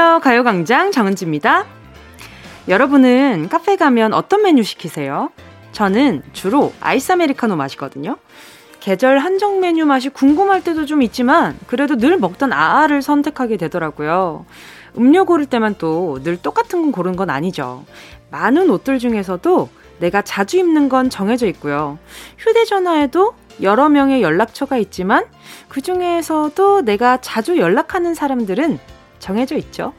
안녕하세요. 가요광장 정은지입니다. 여러분은 카페 가면 어떤 메뉴 시키세요? 저는 주로 아이스 아메리카노 마시거든요. 계절 한정 메뉴 맛이 궁금할 때도 좀 있지만 그래도 늘 먹던 아아를 선택하게 되더라고요. 음료 고를 때만 또 늘 똑같은 건 고른 건 아니죠. 많은 옷들 중에서도 내가 자주 입는 건 정해져 있고요. 휴대전화에도 여러 명의 연락처가 있지만 그 중에서도 내가 자주 연락하는 사람들은 정해져 있죠.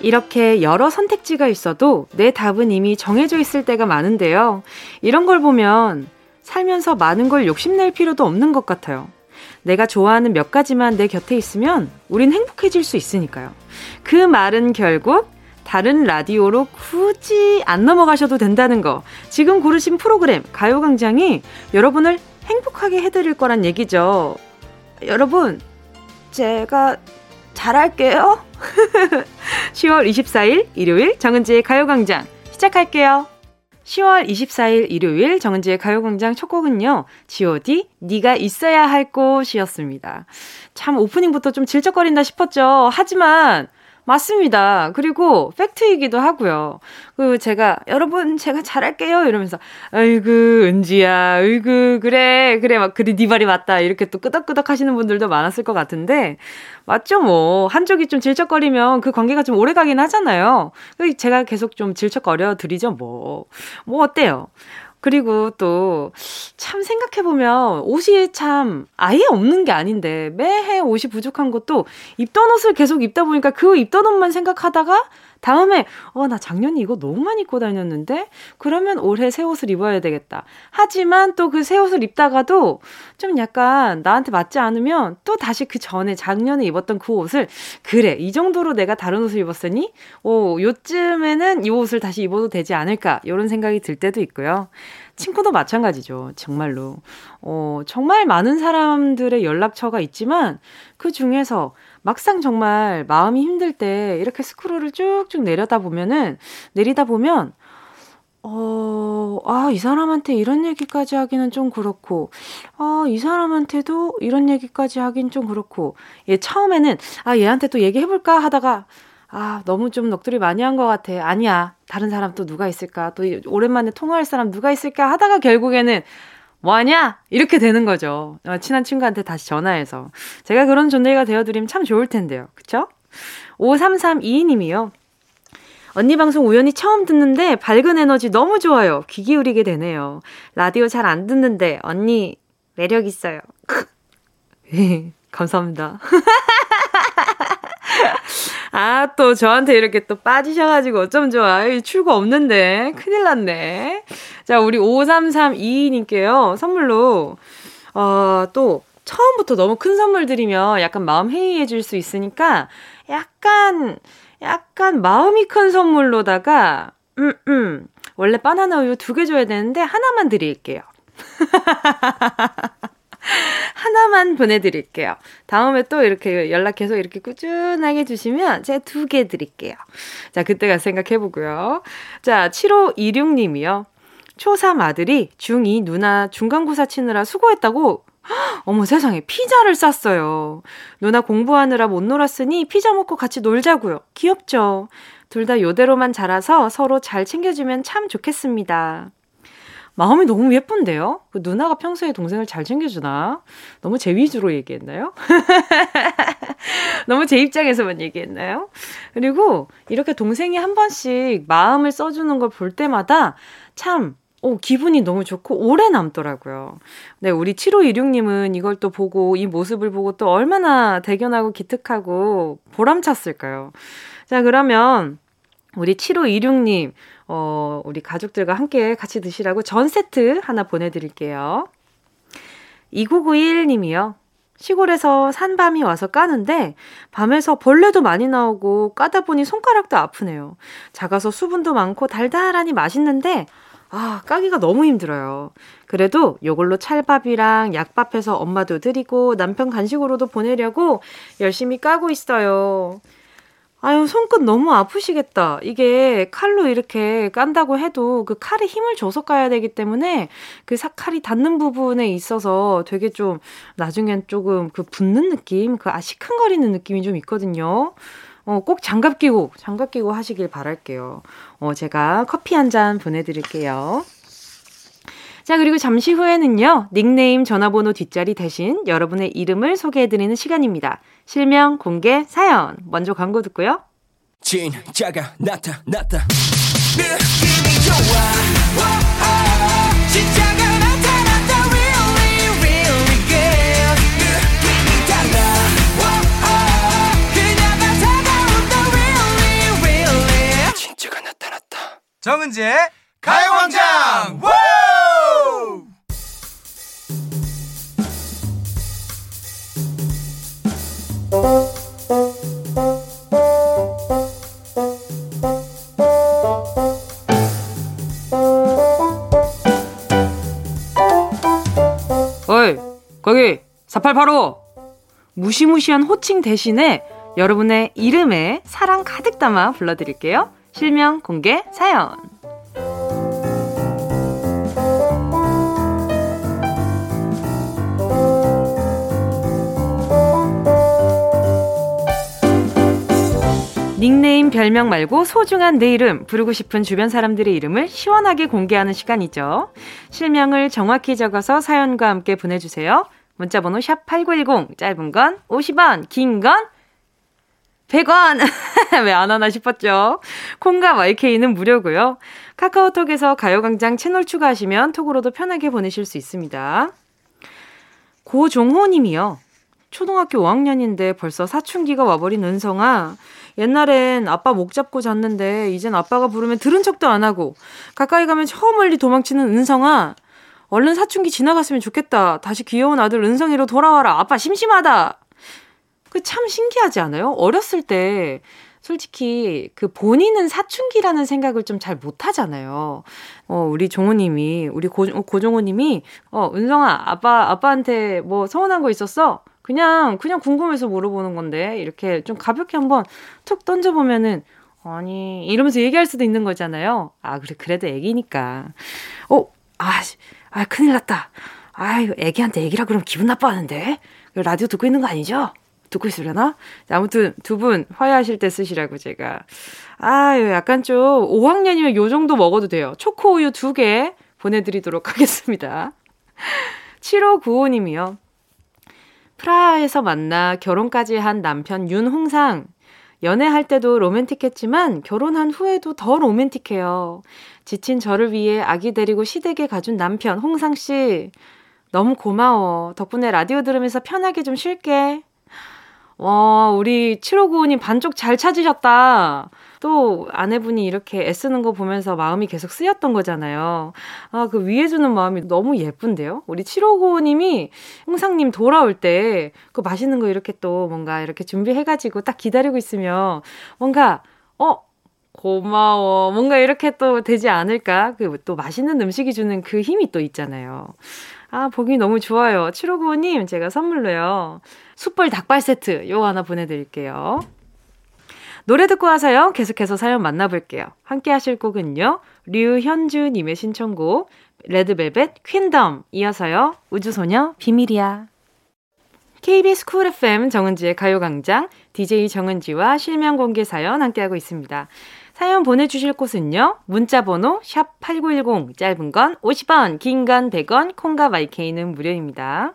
이렇게 여러 선택지가 있어도 내 답은 이미 정해져 있을 때가 많은데요. 이런 걸 보면 살면서 많은 걸 욕심낼 필요도 없는 것 같아요. 내가 좋아하는 몇 가지만 내 곁에 있으면 우린 행복해질 수 있으니까요. 그 말은 결국 다른 라디오로 굳이 안 넘어가셔도 된다는 거. 지금 고르신 프로그램 가요광장이 여러분을 행복하게 해드릴 거란 얘기죠. 여러분, 제가 잘할게요. 10월 24일 일요일 정은지의 가요광장 시작할게요. 10월 24일 일요일 정은지의 가요광장 첫 곡은요. god 네가 있어야 할 곳이었습니다. 참 오프닝부터 좀 질척거린다 싶었죠. 하지만 맞습니다. 그리고 팩트이기도 하고요. 그 제가 여러분 제가 잘할게요 이러면서 아이고 은지야, 아이고 그래 그래 막 그래 네 말이 맞다 이렇게 또 끄덕끄덕 하시는 분들도 많았을 것 같은데 맞죠 뭐 한쪽이 좀 질척거리면 그 관계가 좀 오래 가긴 하잖아요. 그 제가 계속 좀 질척거려 드리죠 뭐뭐 뭐 어때요? 그리고 또 참 생각해보면 옷이 참 아예 없는 게 아닌데 매해 옷이 부족한 것도 입던 옷을 계속 입다 보니까 그 입던 옷만 생각하다가 다음에 어 나 작년에 이거 너무 많이 입고 다녔는데 그러면 올해 새 옷을 입어야 되겠다. 하지만 또 그 새 옷을 입다가도 좀 약간 나한테 맞지 않으면 또 다시 그 전에 작년에 입었던 그 옷을 그래 이 정도로 내가 다른 옷을 입었으니 어 요쯤에는 이 옷을 다시 입어도 되지 않을까 이런 생각이 들 때도 있고요. 친구도 마찬가지죠. 정말로. 어, 정말 많은 사람들의 연락처가 있지만 그 중에서 막상 정말 마음이 힘들 때 이렇게 스크롤을 쭉쭉 내려다 보면은, 내리다 보면, 어, 아, 이 사람한테 이런 얘기까지 하기는 좀 그렇고, 아, 이 사람한테도 이런 얘기까지 하긴 좀 그렇고, 예, 처음에는, 아, 얘한테 또 얘기해볼까 하다가, 아, 너무 좀 넋두리 많이 한 것 같아. 아니야. 다른 사람 또 누가 있을까? 또 오랜만에 통화할 사람 누가 있을까? 하다가 결국에는 뭐하냐? 이렇게 되는 거죠. 어, 친한 친구한테 다시 전화해서. 제가 그런 존재가 되어드리면 참 좋을 텐데요. 그쵸? 5332님이요. 언니 방송 우연히 처음 듣는데 밝은 에너지 너무 좋아요. 귀 기울이게 되네요. 라디오 잘 안 듣는데 언니 매력 있어요. 감사합니다. 아, 또 저한테 이렇게 또 빠지셔가지고 어쩜 좋아. 출구 없는데. 큰일 났네. 자, 우리 5332님께요. 선물로, 어, 또, 처음부터 너무 큰 선물 드리면 약간 마음 해이해질 수 있으니까 약간, 약간 마음이 큰 선물로다가, 음, 음. 원래 바나나 우유 두 개 줘야 되는데 하나만 드릴게요. 하나만 보내드릴게요. 다음에 또 이렇게 연락해서 이렇게 꾸준하게 주시면 제가 두 개 드릴게요. 자, 그때가 생각해보고요. 자, 7526님이요. 초3 아들이 중2 누나 중간고사 치느라 수고했다고 어머 세상에 피자를 쌌어요. 누나 공부하느라 못 놀았으니 피자 먹고 같이 놀자고요. 귀엽죠? 둘 다 요대로만 자라서 서로 잘 챙겨주면 참 좋겠습니다. 마음이 너무 예쁜데요? 그 누나가 평소에 동생을 잘 챙겨주나? 너무 제 위주로 얘기했나요? 너무 제 입장에서만 얘기했나요? 그리고 이렇게 동생이 한 번씩 마음을 써주는 걸 볼 때마다 참 오, 기분이 너무 좋고 오래 남더라고요. 네, 우리 7516님은 이걸 또 보고 이 모습을 보고 또 얼마나 대견하고 기특하고 보람찼을까요? 자, 그러면 우리 7526님, 어, 우리 가족들과 함께 같이 드시라고 전 세트 하나 보내드릴게요. 2991님이요. 시골에서 산밤이 와서 까는데 밤에서 벌레도 많이 나오고 까다 보니 손가락도 아프네요. 작아서 수분도 많고 달달하니 맛있는데 아, 까기가 너무 힘들어요. 그래도 요걸로 찰밥이랑 약밥 해서 엄마도 드리고 남편 간식으로도 보내려고 열심히 까고 있어요. 아유, 손끝 너무 아프시겠다. 이게 칼로 이렇게 깐다고 해도 그 칼에 힘을 줘서 까야 되기 때문에 그 칼이 닿는 부분에 있어서 되게 좀 나중엔 조금 그 붓는 느낌, 그 아, 시큰거리는 느낌이 좀 있거든요. 어, 꼭 장갑 끼고, 장갑 끼고 하시길 바랄게요. 어, 제가 커피 한 잔 보내드릴게요. 자, 그리고 잠시 후에는요, 닉네임 전화번호 뒷자리 대신 여러분의 이름을 소개해드리는 시간입니다. 실명, 공개, 사연. 먼저 광고 듣고요. 진짜가 나타났다. 느낌이 좋아. 오, 진짜가 나타났다. Really, really good. 느낌이 달라. 오, 그녀가 다가온다. Really, really. 진짜가 나타났다. 정은지의 가요광장! 어 4885! 무시무시한 호칭 대신에 여러분의 이름에 사랑 가득 담아 불러드릴게요. 실명, 공개, 사연. 닉네임, 별명 말고 소중한 내 이름, 부르고 싶은 주변 사람들의 이름을 시원하게 공개하는 시간이죠. 실명을 정확히 적어서 사연과 함께 보내주세요. 문자 번호 샵 8910, 짧은 건 50원, 긴 건 100원! 왜 안 하나 싶었죠? 콩과 YK는 무료고요. 카카오톡에서 가요광장 채널 추가하시면 톡으로도 편하게 보내실 수 있습니다. 고종호 님이요. 초등학교 5학년인데 벌써 사춘기가 와버린 은성아. 옛날엔 아빠 목 잡고 잤는데 이젠 아빠가 부르면 들은 척도 안 하고 가까이 가면 저 멀리 도망치는 은성아. 얼른 사춘기 지나갔으면 좋겠다. 다시 귀여운 아들 은성이로 돌아와라. 아빠 심심하다. 그 참 신기하지 않아요? 어렸을 때 솔직히 그 본인은 사춘기라는 생각을 좀 잘 못 하잖아요. 어, 우리 종호님이, 우리 고, 고종호님이, 어, 은성아, 아빠, 아빠한테 뭐 서운한 거 있었어? 그냥, 그냥 궁금해서 물어보는 건데, 이렇게 좀 가볍게 한번 툭 던져보면은, 아니, 이러면서 얘기할 수도 있는 거잖아요. 아, 그래, 그래도 애기니까. 어, 아, 아, 큰일 났다. 아, 이거 애기한테 얘기라 그러면 기분 나빠하는데? 라디오 듣고 있는 거 아니죠? 듣고 있으려나? 아무튼 두 분 화해하실 때 쓰시라고 제가. 아, 약간 좀 5학년이면 요 정도 먹어도 돼요. 초코 우유 두 개 보내드리도록 하겠습니다. 7595님이요. 프라하에서 만나 결혼까지 한 남편 윤홍상. 연애할 때도 로맨틱했지만 결혼한 후에도 더 로맨틱해요. 지친 저를 위해 아기 데리고 시댁에 가준 남편 홍상 씨. 너무 고마워. 덕분에 라디오 들으면서 편하게 좀 쉴게. 와, 우리 7595님 반쪽 잘 찾으셨다. 또 아내분이 이렇게 애쓰는 거 보면서 마음이 계속 쓰였던 거잖아요. 아, 그 위해주는 마음이 너무 예쁜데요? 우리 7595님이 홍상님 돌아올 때 그 맛있는 거 이렇게 또 뭔가 이렇게 준비해가지고 딱 기다리고 있으면 뭔가, 어, 고마워. 뭔가 이렇게 또 되지 않을까? 그 또 맛있는 음식이 주는 그 힘이 또 있잖아요. 아, 보기 너무 좋아요. 7595님, 제가 선물로요. 숯불 닭발 세트 요거 하나 보내드릴게요. 노래 듣고 와서요. 계속해서 사연 만나볼게요. 함께 하실 곡은요. 류현주님의 신청곡 레드벨벳 퀸덤 이어서요. 우주소녀 비밀이야. KBS 쿨 FM 정은지의 가요광장 DJ 정은지와 실명 공개 사연 함께하고 있습니다. 사연 보내주실 곳은요. 문자번호 샵 8910 짧은 건 50원 긴 건 100원 콩과 마이케이는 무료입니다.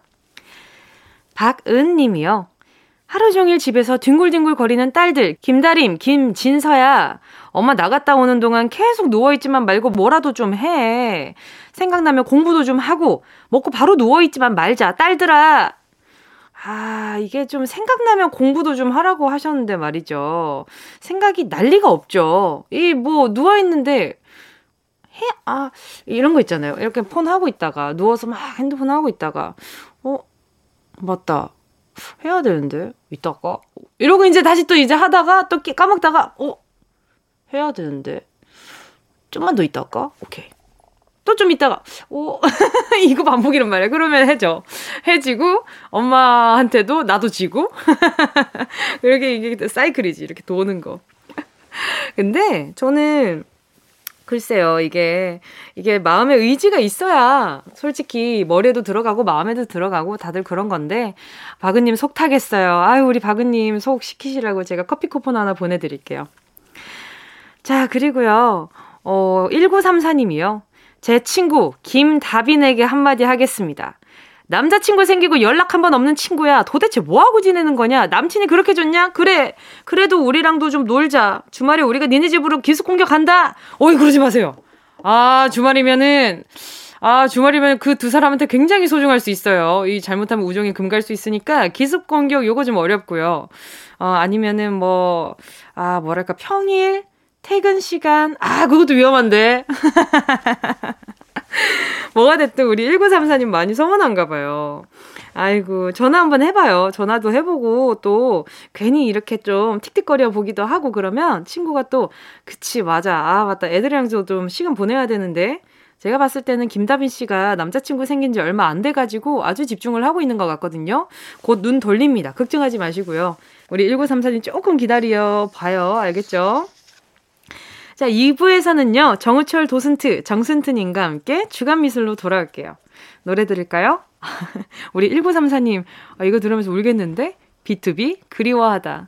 박은 님이요. 하루 종일 집에서 뒹굴뒹굴 거리는 딸들, 김다림, 김진서야. 엄마 나갔다 오는 동안 계속 누워있지만 말고 뭐라도 좀 해. 생각나면 공부도 좀 하고, 먹고 바로 누워있지만 말자. 딸들아. 아, 이게 좀 생각나면 공부도 좀 하라고 하셨는데 말이죠. 생각이 난리가 없죠. 이 뭐 누워있는데, 해, 아, 이런 거 있잖아요. 이렇게 폰 하고 있다가, 누워서 막 핸드폰 하고 있다가, 어, 맞다. 해야 되는데 이따가 이러고 이제 다시 또 이제 하다가 또 까먹다가 어 해야 되는데 좀만 더 있다가 오케이 또 좀 있다가, 오, 이거 반복이란 말이야. 그러면 해져. 해지고, 엄마한테도 나도 지고. 이렇게 이게 사이클이지. 이렇게 도는 거. 근데 저는 글쎄요, 이게, 이게 마음의 의지가 있어야 솔직히 머리에도 들어가고 마음에도 들어가고 다들 그런 건데, 바그님 속 타겠어요. 아유, 우리 바그님 속 시키시라고 제가 커피 쿠폰 하나 보내드릴게요. 자, 그리고요, 어, 1934님이요. 제 친구 김다빈에게 한마디 하겠습니다. 남자친구 생기고 연락 한 번 없는 친구야. 도대체 뭐하고 지내는 거냐? 남친이 그렇게 좋냐? 그래. 그래도 우리랑도 좀 놀자. 주말에 우리가 니네 집으로 기습 공격한다. 어이, 그러지 마세요. 아, 주말이면은, 아, 주말이면 그 두 사람한테 굉장히 소중할 수 있어요. 이 잘못하면 우정이 금갈 수 있으니까 기습 공격 요거 좀 어렵고요. 어, 아니면은 뭐, 아, 뭐랄까, 평일? 퇴근 시간? 아, 그것도 위험한데. 뭐가 됐든 우리 1934님 많이 서운한가 봐요. 아이고, 전화 한번 해봐요. 전화도 해보고 또 괜히 이렇게 좀 틱틱거려 보기도 하고 그러면 친구가 또, 그치, 맞아. 아, 맞다. 애들이랑 좀 시간 보내야 되는데. 제가 봤을 때는 김다빈 씨가 남자친구 생긴 지 얼마 안 돼가지고 아주 집중을 하고 있는 것 같거든요. 곧 눈 돌립니다. 걱정하지 마시고요. 우리 1934님 조금 기다려 봐요. 알겠죠? 자, 2부에서는요, 정우철 도슨트, 정슨트님과 함께 주간 미술로 돌아올게요. 노래 들을까요? 우리 1934님, 아, 이거 들으면서 울겠는데? B2B, 그리워하다.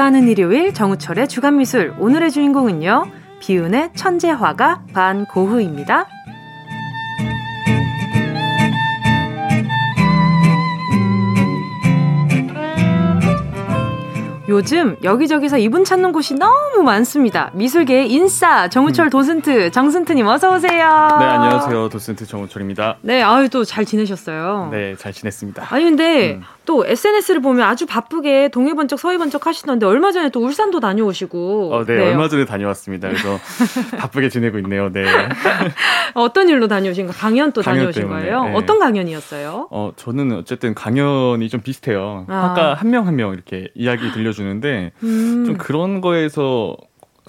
아트하는 일요일 정우철의 주간미술 오늘의 주인공은요 비운의 천재화가 반고흐입니다. 요즘 여기저기서 이분 찾는 곳이 너무 많습니다. 미술계의 인싸 정우철 음. 도슨트 정슨트님 어서 오세요. 네 안녕하세요 도슨트 정우철입니다. 네 아유 또 잘 지내셨어요. 네잘 지냈습니다. 아니 근데 음. 또 SNS를 보면 아주 바쁘게 동해 번쩍 서해 번쩍 하시던데 얼마 전에 또 울산도 다녀오시고. 어, 네, 네. 얼마 전에 다녀왔습니다. 그래서 바쁘게 지내고 있네요. 네. 어떤 일로 다녀오신가? 강연 또 강연 다녀오신 때문에, 거예요? 네. 어떤 강연이었어요? 어 저는 어쨌든 강연이 좀 비슷해요. 아. 한명 한명 한 명 이렇게 이야기 들려주 주는데 음. 좀 그런 거에서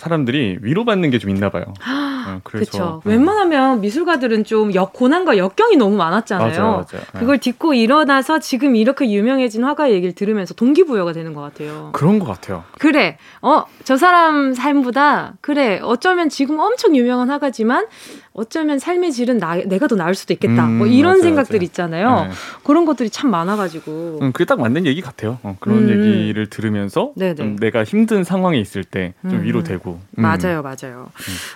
사람들이 위로받는 게 좀 있나 봐요. 어, 그렇죠. 웬만하면 미술가들은 좀 역, 고난과 역경이 너무 많았잖아요. 맞아요, 맞아요. 그걸 딛고 일어나서 지금 이렇게 유명해진 화가의 얘기를 들으면서 동기부여가 되는 것 같아요. 그런 것 같아요. 그래, 어, 저 사람 삶보다, 그래, 어쩌면 지금 엄청 유명한 화가지만, 어쩌면 삶의 질은 나, 내가 더 나을 수도 있겠다. 음, 뭐 이런 맞아요, 생각들. 있잖아요. 네. 그런 것들이 참 많아가지고. 음, 그게 딱 맞는 얘기 같아요. 어, 그런 음. 얘기를 들으면서 좀 내가 힘든 상황에 있을 때좀 음. 위로되고. 음. 맞아요, 맞아요.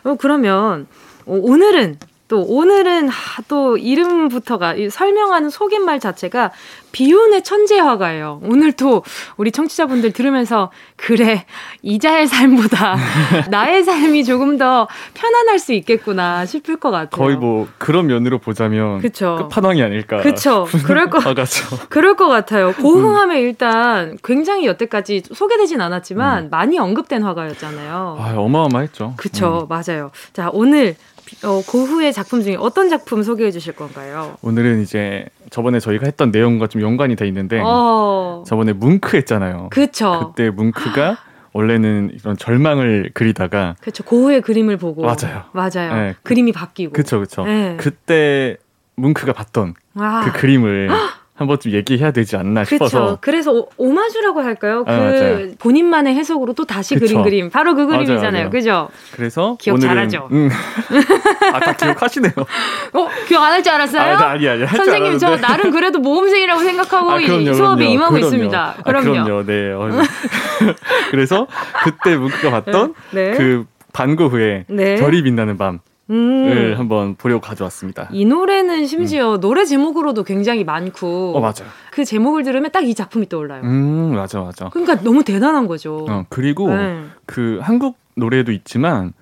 음. 어, 그러면 어, 오늘은 또 오늘은 하, 또 이름부터가 설명하는 속임말 자체가 비운의 천재 화가예요. 오늘 또 우리 청취자분들 들으면서 그래 이자의 삶보다 나의 삶이 조금 더 편안할 수 있겠구나 싶을 것 같아요. 거의 뭐 그런 면으로 보자면 그쵸. 끝판왕이 아닐까. 그렇죠. 그럴 거 그럴 것 같아요. 고흥함에 음. 일단 굉장히 여태까지 소개되진 않았지만 음. 많이 언급된 화가였잖아요. 아, 어마어마했죠. 그렇죠. 음. 맞아요. 자 오늘 어, 고후의 작품 중에 어떤 작품 소개해 주실 건가요? 오늘은 이제 저번에 저희가 했던 내용과 좀 연관이 돼 있는데 어... 저번에 뭉크 했잖아요. 그쵸. 그때 뭉크가 원래는 이런 절망을 그리다가 그렇죠. 고흐의 그림을 보고 맞아요. 맞아요. 네. 그림이 바뀌고 그렇죠. 그렇죠. 네. 그때 뭉크가 봤던 와. 그 그림을 한 번쯤 얘기해야 되지 않나 그쵸. 싶어서. 그래서 오, 마주라고 할까요? 아, 그 맞아요. 본인만의 해석으로 또 다시 그쵸. 그린 그림. 바로 그 그림이잖아요. 맞아요, 맞아요. 그죠? 그래서 기억 오늘은, 잘하죠. 음. 아, 다 기억하시네요. 어, 기억 안 할 줄 알았어요? 아, 아니, 아니, 선생님, 저 나름 그래도 모험생이라고 생각하고 아, 그럼요, 수업에 그럼요. 임하고 그럼요. 있습니다. 그럼요. 아, 그럼요. 네. 어, 그래서 그때 문크가 봤던 네. 네. 그 반고 후에 네. 별이 빛나는 밤. 음. 한번 보려고 가져왔습니다. 이 노래는 심지어 음. 노래 제목으로도 굉장히 많고. 어, 맞아요. 그 제목을 들으면 딱 이 작품이 떠올라요. 음, 맞아, 맞아. 그러니까 너무 대단한 거죠. 어, 그리고 네. 그 한국 노래도 있지만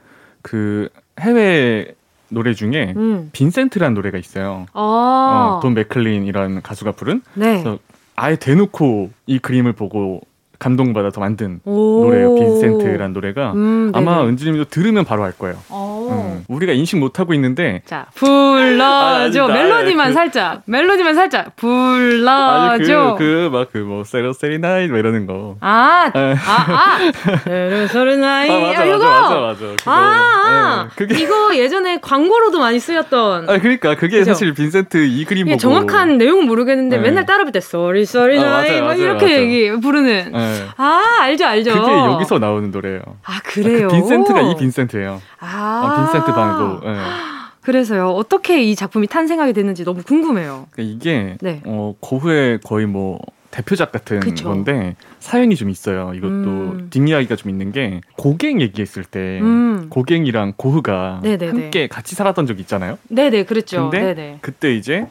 그 해외 노래 중에 음. 빈센트란 노래가 있어요. 아~ 어, 돈 맥클린이라는 가수가 부른. 네. 아예 대놓고 이 그림을 보고 감동받아서 만든 노래예요. 빈센트란 노래가. 음, 아마 은지님도 들으면 바로 알 거예요. 음, 우리가 인식 못 하고 있는데. 자 불러줘. 아, 멜로디만 그, 살짝. 멜로디만 살짝. 불러줘. 그 막 그 뭐 starry starry night 뭐 이러는 거. 아아아. 네. 아, starry starry night 아, 맞아, 이거. 맞아 맞아 맞아. 아, 아 네, 그게 이거 예전에 광고로도 많이 쓰였던. 아 그러니까. 그게 그죠? 사실 빈센트 이 그림 보고. 정확한 내용은 모르겠는데 네. 맨날 따라 부를 때 starry starry night 막 이렇게 얘기 부르는. 네. 아, 알죠, 알죠. 그게 여기서 나오는 노래예요. 아, 그래요? 그 빈센트가 이 빈센트예요. 아, 아 빈센트 반 고흐. 네. 그래서요. 어떻게 이 작품이 탄생하게 됐는지 너무 궁금해요. 그러니까 이게 네. 어, 고흐의 거의 뭐 대표작 같은 그쵸. 건데 사연이 좀 있어요. 이것도 음. 뒷이야기가 좀 있는 게 고갱 얘기했을 때 음. 고갱이랑 고흐가 네네네. 함께 같이 살았던 적이 있잖아요. 네네 그랬죠. 근데 네네. 그때 이제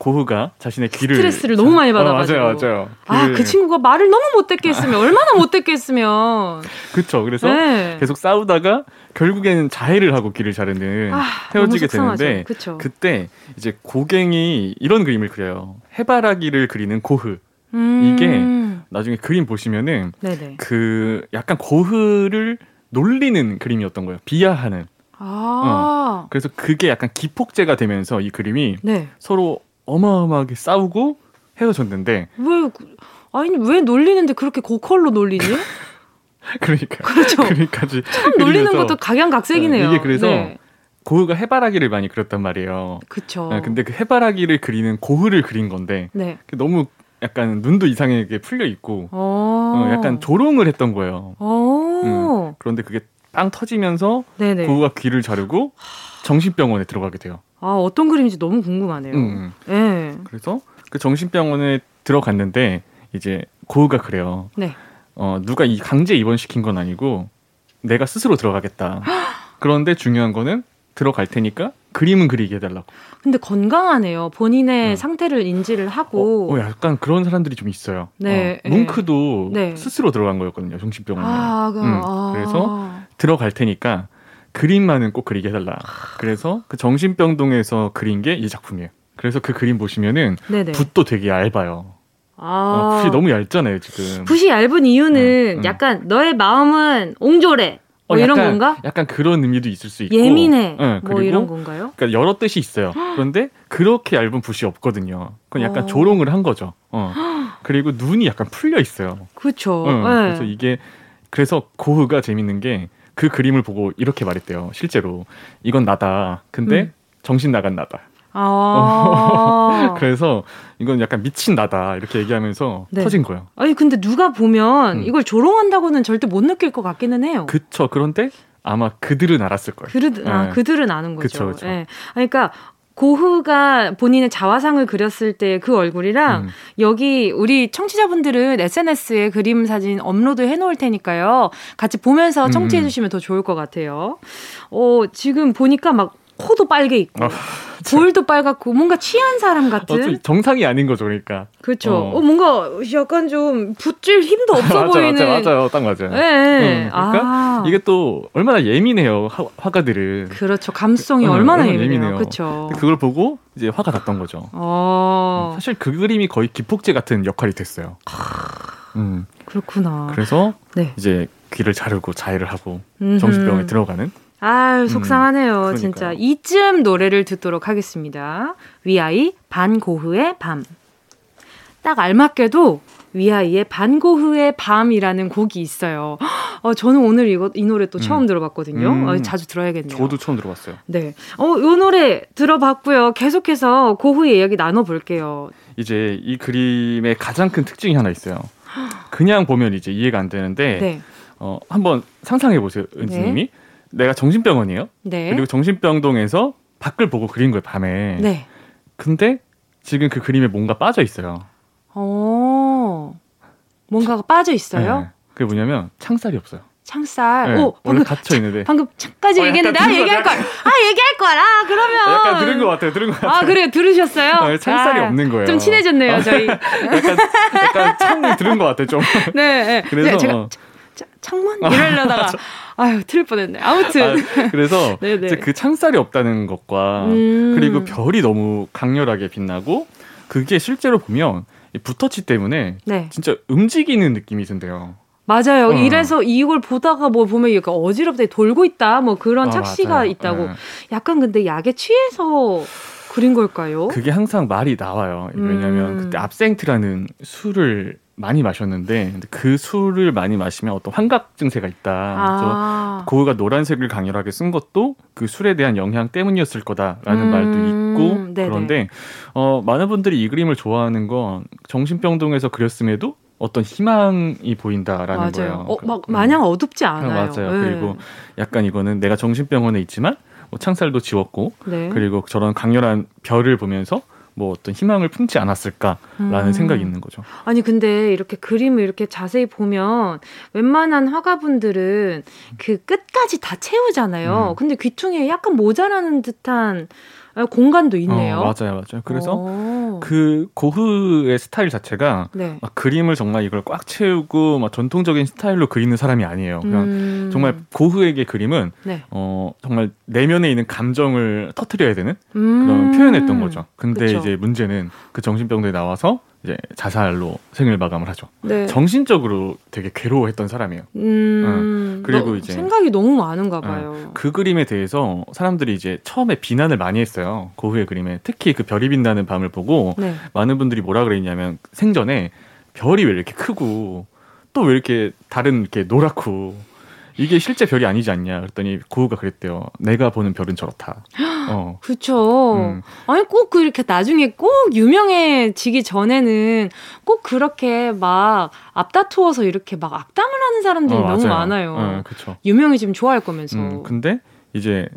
고흐가 자신의 귀를 스트레스를 너무 많이 받아가지고 어, 맞아요, 맞아요. 아그 그 친구가 말을 너무 못 듣게 했으면 얼마나 못 듣게 했으면 그렇죠. 그래서 네. 계속 싸우다가 결국에는 자해를 하고 귀를 자르는 아, 헤어지게 되는데 그쵸. 그때 이제 고갱이 이런 그림을 그려요. 해바라기를 그리는 고흐. 음. 이게 나중에 그림 보시면은 네네. 그 약간 고흐를 놀리는 그림이었던 거예요. 비하하는. 아. 어. 그래서 그게 약간 기폭제가 되면서 이 그림이 네. 서로 어마어마하게 싸우고 헤어졌는데 왜 아니 왜 놀리는데 그렇게 고컬로 놀리지? 그러니까 그렇죠. 그러니까지 참 놀리는 것도 각양각색이네요. 네, 이게 그래서 네. 고흐가 해바라기를 많이 그렸단 말이에요. 그렇죠. 네, 근데 그 해바라기를 그리는 고흐를 그린 건데 네. 너무 약간 눈도 이상하게 풀려 있고 어, 어 약간 조롱을 했던 거예요. 음, 그런데 그게 빵 터지면서 네네. 고흐가 귀를 자르고 정신병원에 들어가게 돼요. 아 어떤 그림인지 너무 궁금하네요. 음. 네. 그래서 그 정신병원에 들어갔는데 이제 고우가 그래요. 네. 어 누가 이 강제 입원시킨 건 아니고 내가 스스로 들어가겠다. 그런데 중요한 거는 들어갈 테니까 그림은 그리게 해달라고. 근데 건강하네요. 본인의 어. 상태를 인지를 하고. 어, 어, 약간 그런 사람들이 좀 있어요. 네. 어, 뭉크도 네. 스스로 들어간 거였거든요. 정신병원에. 아, 그, 음, 아. 그래서 들어갈 테니까 그림만은 꼭 그리게 해달라. 그래서 그 정신병동에서 그린 게 이 작품이에요. 그래서 그 그림 보시면은 네네. 붓도 되게 얇아요. 아. 어, 붓이 너무 얇잖아요, 지금. 붓이 얇은 이유는 음, 음. 약간 너의 마음은 옹졸해. 뭐 어, 이런 약간, 건가? 약간 그런 의미도 있을 수 있고. 예민해. 네, 뭐 이런 건가요? 그러니까 여러 뜻이 있어요. 그런데 그렇게 얇은 붓이 없거든요. 그건 약간 어. 조롱을 한 거죠. 어. 그리고 눈이 약간 풀려 있어요. 그렇죠. 네. 그래서 이게 그래서 고흐가 재밌는 게 그 그림을 보고 이렇게 말했대요. 실제로 이건 나다. 근데 음. 정신 나간 나다. 아~ 그래서 이건 약간 미친 나다 이렇게 얘기하면서 네. 터진 거예요. 아니 근데 누가 보면 음. 이걸 조롱한다고는 절대 못 느낄 것 같기는 해요. 그쵸. 그런데 아마 그들은 알았을 거예요. 그들, 아, 네. 그들은 아는 거죠. 그쵸, 그쵸. 네. 그러니까 고흐가 본인의 자화상을 그렸을 때 그 얼굴이랑 음. 여기 우리 청취자분들은 SNS에 그림 사진 업로드 해놓을 테니까요. 같이 보면서 청취해 음. 주시면 더 좋을 것 같아요. 어, 지금 보니까 막 코도 빨개 있고 어, 볼도 빨갛고 뭔가 취한 사람 같은? 어, 정상이 아닌 거죠 그러니까. 그렇죠. 어. 어 뭔가 약간 좀 붙질 힘도 없어 맞아, 보이는 맞아 맞아요. 딱 맞아요. 네, 어, 그러니까 아. 이게 또 얼마나 예민해요 화, 가들은. 그렇죠. 감성이 어, 얼마나, 얼마나 예민해요. 그렇죠. 그걸 보고 이제 화가 났던 거죠. 어. 음, 사실 그 그림이 거의 기폭제 같은 역할이 됐어요. 음. 그렇구나. 그래서 네. 이제 귀를 자르고 자해를 하고 정신병원에 들어가는 아유, 음, 속상하네요. 음, 진짜. 이쯤 노래를 듣도록 하겠습니다. 위아이 반고흐의 밤. 딱 알맞게도 위아이의 반고흐의 밤이라는 곡이 있어요. 어, 저는 오늘 이거 이 노래 또 음. 처음 들어봤거든요. 음. 어, 자주 들어야겠네요. 저도 처음 들어봤어요. 네. 어, 이 노래 들어봤고요. 계속해서 고흐의 이야기 나눠볼게요. 이제 이 그림의 가장 큰 특징이 하나 있어요. 그냥 보면 이제 이해가 안 되는데 네. 어, 한번 상상해 보세요, 은지님이. 네. 내가 정신병원이에요. 네. 그리고 정신병동에서 밖을 보고 그린 거예요 밤에. 네. 근데 지금 그 그림에 뭔가 빠져 있어요. 어. 뭔가가 빠져 있어요? 네. 그게 뭐냐면 창살이 없어요. 창살. 네, 오, 방금 갇혀 있는데. 방금 창까지 어, 얘기했는데 아 얘기할 걸. 아 얘기할 거라. 그러면 약간 들은 것 같아요. 들은 것 아, 같아요. 아 그래요. 들으셨어요? 아, 창살이 아, 없는 거예요. 좀 친해졌네요, 저희. 약간 약간 창 들은 것 같아 좀. 네. 네. 그래서 네, 제가 어. 창문 이러려다가 아유 틀릴 뻔했네. 아무튼 아, 그래서 이제 그 창살이 없다는 것과 음. 그리고 별이 너무 강렬하게 빛나고 그게 실제로 보면 붓터치 때문에 네. 진짜 움직이는 느낌이 든대요. 맞아요. 어. 이래서 이걸 보다가 뭐 보면 약간 어지럽다 돌고 있다 뭐 그런 어, 착시가 맞아요. 있다고. 네. 약간 근데 약에 취해서 그린 걸까요? 그게 항상 말이 나와요. 왜냐하면 음. 그때 압생트라는 술을 많이 마셨는데 그 술을 많이 마시면 어떤 환각 증세가 있다. 아. 고흐가 노란색을 강렬하게 쓴 것도 그 술에 대한 영향 때문이었을 거다라는 음. 말도 있고 네네. 그런데 어, 많은 분들이 이 그림을 좋아하는 건 정신병동에서 그렸음에도 어떤 희망이 보인다라는 맞아요. 거예요. 어, 막 마냥 어둡지 않아요. 맞아요. 네. 그리고 약간 이거는 내가 정신병원에 있지만 뭐 창살도 지웠고 네. 그리고 저런 강렬한 별을 보면서 뭐 어떤 희망을 품지 않았을까라는 음. 생각이 있는 거죠. 아니 근데 이렇게 그림을 이렇게 자세히 보면 웬만한 화가분들은 그 끝까지 다 채우잖아요. 음. 근데 귀퉁이에 약간 모자라는 듯한 아, 공간도 있네요. 어, 맞아요, 맞아요. 그래서 오. 그 고흐의 스타일 자체가 네. 막 그림을 정말 이걸 꽉 채우고 막 전통적인 스타일로 그리는 사람이 아니에요. 그냥 음. 정말 고흐에게 그림은 네. 어 정말 내면에 있는 감정을 터트려야 되는 음. 그런 표현했던 거죠. 근데 그쵸. 이제 문제는 그 정신병들에 나와서 이제 자살로 생을 마감을 하죠. 네. 정신적으로 되게 괴로워했던 사람이에요. 음, 어. 그리고 이제 생각이 너무 많은가 어, 봐요. 어, 그 그림에 대해서 사람들이 이제 처음에 비난을 많이 했어요. 고흐의 그림에 특히 그 별이 빛나는 밤을 보고 네. 많은 분들이 뭐라 그랬냐면 생전에 별이 왜 이렇게 크고 또 왜 이렇게 다른 이렇게 노랗고 이게 실제 별이 아니지 않냐 그랬더니 고우가 그랬대요. 내가 보는 별은 저렇다. 어. 그렇죠. 음. 아니 꼭 그렇게 나중에 꼭 유명해지기 전에는 꼭 그렇게 막 앞다투어서 이렇게 막 악담을 하는 사람들이 어, 너무 많아요. 어, 그렇죠. 유명해지면 좋아할 거면서. 음, 근데 이제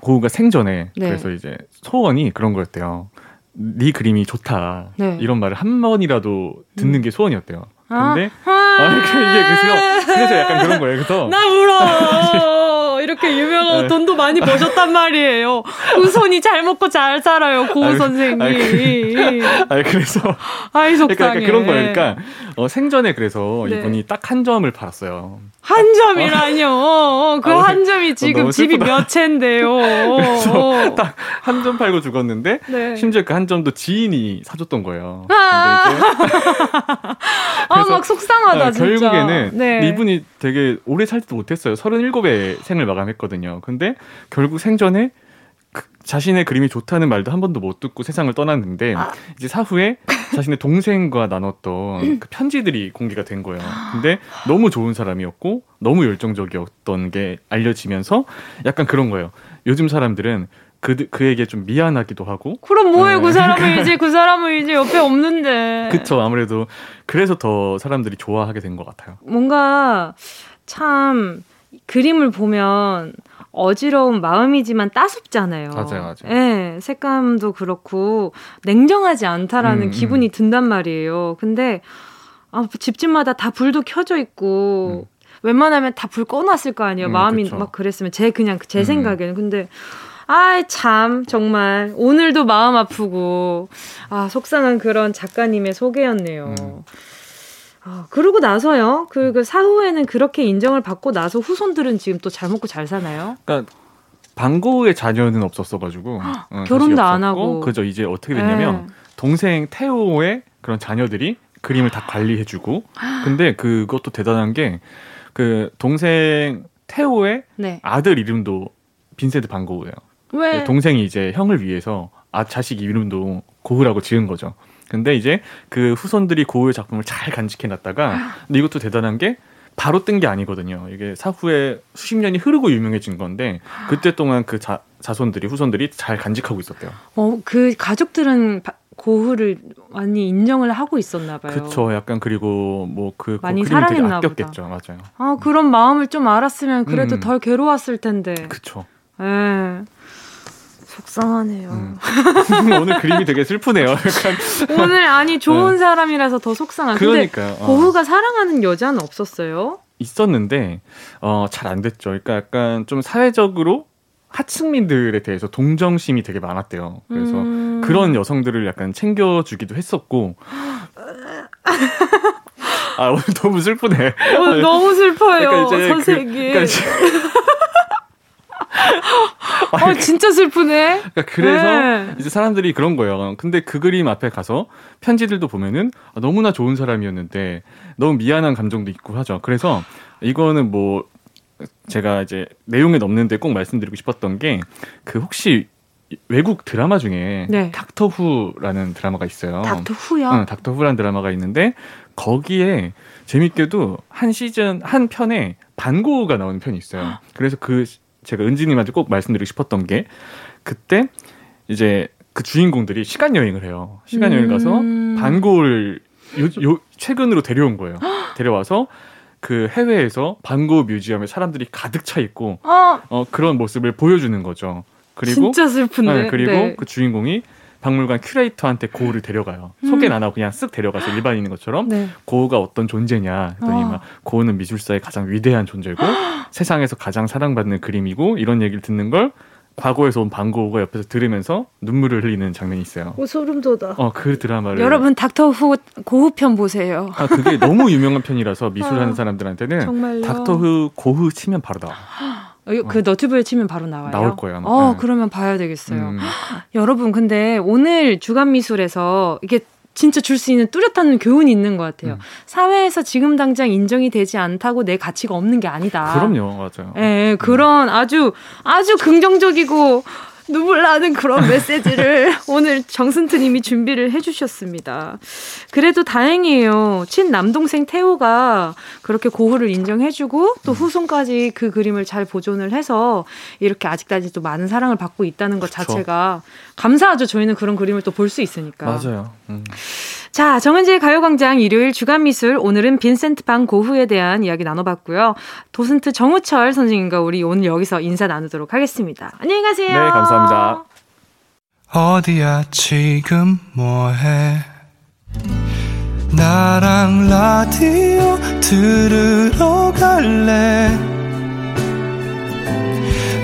고우가 생전에 네. 그래서 이제 소원이 그런 거였대요. 네 그림이 좋다. 네. 이런 말을 한 번이라도 듣는 음. 게 소원이었대요. 근데 아, 아 이게 그래서 그래서 약간 그런 거예요. 그래서 나 울어. 이렇게 유명하고 네. 돈도 많이 버셨단 말이에요. 우선이 잘 먹고 잘 살아요, 고우 선생님. 아니, 그래서 아이 속상해. 그러니까 그런 거예요. 그러니까 어, 생전에 그래서 네. 이분이 딱 한 점을 팔았어요. 한 점이라뇨. 그한 점이 지금 집이 몇 채인데요. 딱한 점 팔고 죽었는데 네. 심지어 그 한 점도 지인이 사줬던 거예요. 아, 아 막 속상하다 네, 진짜. 결국에는 네. 이분이 되게 오래 살지도 못했어요. 37에 생을 마감했거든요. 근데 결국 생전에 그 자신의 그림이 좋다는 말도 한 번도 못 듣고 세상을 떠났는데 아. 이제 사후에 자신의 동생과 나눴던 그 편지들이 공개가 된 거예요. 근데 너무 좋은 사람이었고 너무 열정적이었던 게 알려지면서 약간 그런 거예요. 요즘 사람들은 그 그에게 좀 미안하기도 하고. 그럼 뭐해 네. 그 사람은 이제 그 사람은 이제 옆에 없는데. 그쵸 아무래도 그래서 더 사람들이 좋아하게 된 것 같아요. 뭔가 참 그림을 보면 어지러운 마음이지만 따숩잖아요. 맞아요, 맞아요. 예, 색감도 그렇고 냉정하지 않다라는 음, 음. 기분이 음. 든단 말이에요. 근데 아, 집집마다 다 불도 켜져 있고 음. 웬만하면 다 불 꺼놨을 거 아니에요. 음, 마음이 그쵸. 막 그랬으면 제 그냥 제 음. 생각에는 근데 아이 참 정말 오늘도 마음 아프고 아 속상한 그런 작가님의 소개였네요. 아, 그러고 나서요. 그, 그 사후에는 그렇게 인정을 받고 나서 후손들은 지금 또 잘 먹고 잘 사나요? 그러니까 방고의 자녀는 없었어가지고 어, 결혼도 안 하고 그죠 이제 어떻게 됐냐면 네. 동생 태호의 그런 자녀들이 그림을 다 관리해주고 근데 그것도 대단한 게 그 동생 태호의 네. 아들 이름도 빈센트 방고우예요. 왜? 동생이 이제 형을 위해서 아 자식 이름도 고흐라고 지은 거죠. 근데 이제 그 후손들이 고흐의 작품을 잘 간직해 놨다가 근데 이것도 대단한 게 바로 뜬 게 아니거든요. 이게 사후에 수십 년이 흐르고 유명해진 건데 그때 동안 그 자, 자손들이 후손들이 잘 간직하고 있었대요. 어, 그 가족들은 고흐를 많이 인정을 하고 있었나 봐요. 그렇죠. 약간 그리고 뭐그 많이 사랑했나 아꼈겠죠. 보다. 맞아요. 아, 그런 마음을 좀 알았으면 그래도 음. 덜 괴로웠을 텐데. 그렇죠. 예. 속상하네요. 음. 오늘 그림이 되게 슬프네요. 오늘 아니 좋은 네. 사람이라서 더 속상한. 그러니까요. 어. 고흐가 사랑하는 여자는 없었어요? 있었는데 어, 잘 안 됐죠. 그러니까 약간 좀 사회적으로 하층민들에 대해서 동정심이 되게 많았대요. 그래서 음... 그런 여성들을 약간 챙겨주기도 했었고. 아 오늘 너무 슬프네. 어, 너무 슬퍼요, 그러니까 그 선생님. 그, 그러니까 어, 진짜 슬프네. 그러니까 그래서 네. 이제 사람들이 그런 거예요. 근데 그 그림 앞에 가서 편지들도 보면은 아, 너무나 좋은 사람이었는데 너무 미안한 감정도 있고 하죠. 그래서 이거는 뭐 제가 이제 내용에 없는데 꼭 말씀드리고 싶었던 게 그 혹시 외국 드라마 중에 네. 닥터 후라는 드라마가 있어요. 닥터 후요? 응, 닥터 후라는 드라마가 있는데 거기에 재밌게도 한 시즌 한 편에 반고가 나오는 편이 있어요. 그래서 그 제가 은지님한테 꼭 말씀드리고 싶었던 게 그때 이제 그 주인공들이 시간 여행을 해요. 시간 여행 가서 음... 반고를 요, 요 최근으로 데려온 거예요. 데려와서 그 해외에서 반고 뮤지엄에 사람들이 가득 차 있고 어, 어 그런 모습을 보여주는 거죠. 그리고 진짜 슬픈데. 네, 그리고 네. 그 주인공이 박물관 큐레이터한테 고우를 데려가요. 음. 소개는 안 하고 그냥 쓱 데려가서 일반인인 것처럼 네. 고우가 어떤 존재냐 했더니 어. 막 고우는 미술사의 가장 위대한 존재고 세상에서 가장 사랑받는 그림이고 이런 얘기를 듣는 걸 과거에서 온 방고우가 옆에서 들으면서 눈물을 흘리는 장면이 있어요. 오, 소름 돋아. 어, 그 드라마를. 여러분, 닥터 후 고흐편 보세요. 아, 그게 너무 유명한 편이라서 미술하는 아, 사람들한테는 정말요? 닥터 후 고흐 치면 바로 나와. 어, 그 너튜브에 치면 바로 나와요. 나올 거예요. 아마. 어, 네. 그러면 봐야 되겠어요. 음. 여러분, 근데 오늘 주간 미술에서 이게 진짜 줄 수 있는 뚜렷한 교훈이 있는 것 같아요. 음. 사회에서 지금 당장 인정이 되지 않다고 내 가치가 없는 게 아니다. 그럼요, 맞아요. 예, 그런 아주 아주 긍정적이고 눈물 나는 그런 메시지를 오늘 정승트 님이 준비를 해주셨습니다. 그래도 다행이에요. 친 남동생 태호가 그렇게 고흐를 인정해주고 또 음. 후손까지 그 그림을 잘 보존을 해서 이렇게 아직까지도 많은 사랑을 받고 있다는 것 그쵸. 자체가 감사하죠. 저희는 그런 그림을 또 볼 수 있으니까. 맞아요. 음. 자, 정은지의 가요광장 일요일 주간 미술. 오늘은 빈센트 방 고흐에 대한 이야기 나눠봤고요. 도슨트 정우철 선생님과 우리 오늘 여기서 인사 나누도록 하겠습니다. 안녕히 가세요. 네, 감사합니다. 어디야, 지금 뭐해? 나랑 라디오 들으러 갈래?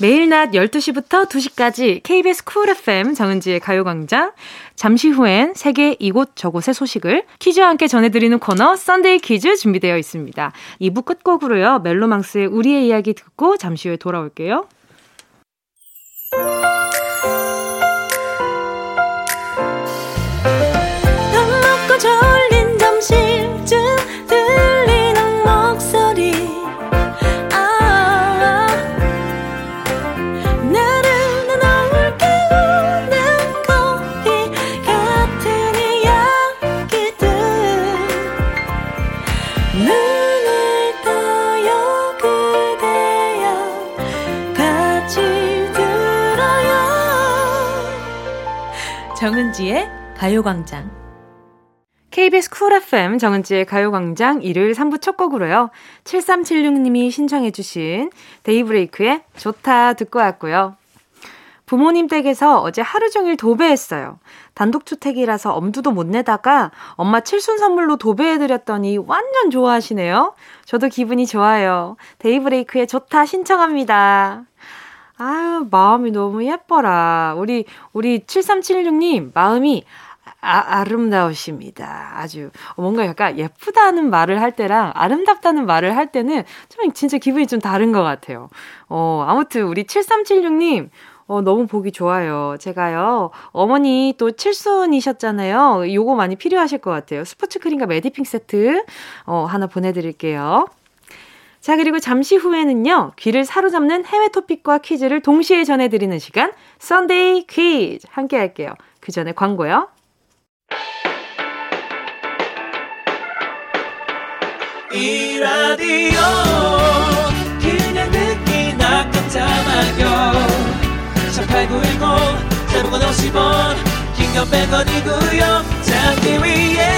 매일 낮 12시부터 2시까지 KBS 쿨 FM 정은지의 가요광장. 잠시 후엔 세계 이곳 저곳의 소식을 퀴즈와 함께 전해드리는 코너 Sunday 퀴즈 준비되어 있습니다. 2부 끝곡으로요. 멜로망스의 우리의 이야기 듣고 잠시 후에 돌아올게요. 정은지의 가요광장. KBS 쿨 FM 정은지의 가요광장 일요일 3부 첫 곡으로요. 7376님이 신청해주신 데이브레이크의 좋다 듣고 왔고요. 부모님 댁에서 어제 하루 종일 도배했어요. 단독주택이라서 엄두도 못 내다가 엄마 칠순 선물로 도배해드렸더니 완전 좋아하시네요. 저도 기분이 좋아요. 데이브레이크의 좋다 신청합니다. 아유, 마음이 너무 예뻐라. 우리, 우리 7376님, 마음이 아, 아름다우십니다. 아주 뭔가 약간 예쁘다는 말을 할 때랑 아름답다는 말을 할 때는 좀 진짜 기분이 좀 다른 것 같아요. 어, 아무튼 우리 7376님, 어, 너무 보기 좋아요. 제가요, 어머니 또 칠순이셨잖아요. 요거 많이 필요하실 것 같아요. 스포츠 크림과 메디핑 세트, 어, 하나 보내드릴게요. 자, 그리고 잠시 후에는요, 귀를 사로잡는 해외 토픽과 퀴즈를 동시에 전해드리는 시간, 썬데이 퀴즈 함께 할게요. 그 전에 광고요. 이 라디오 그냥 듣기나 깜짝마요 장문 50원 긴건 100원이고요 잠기 위에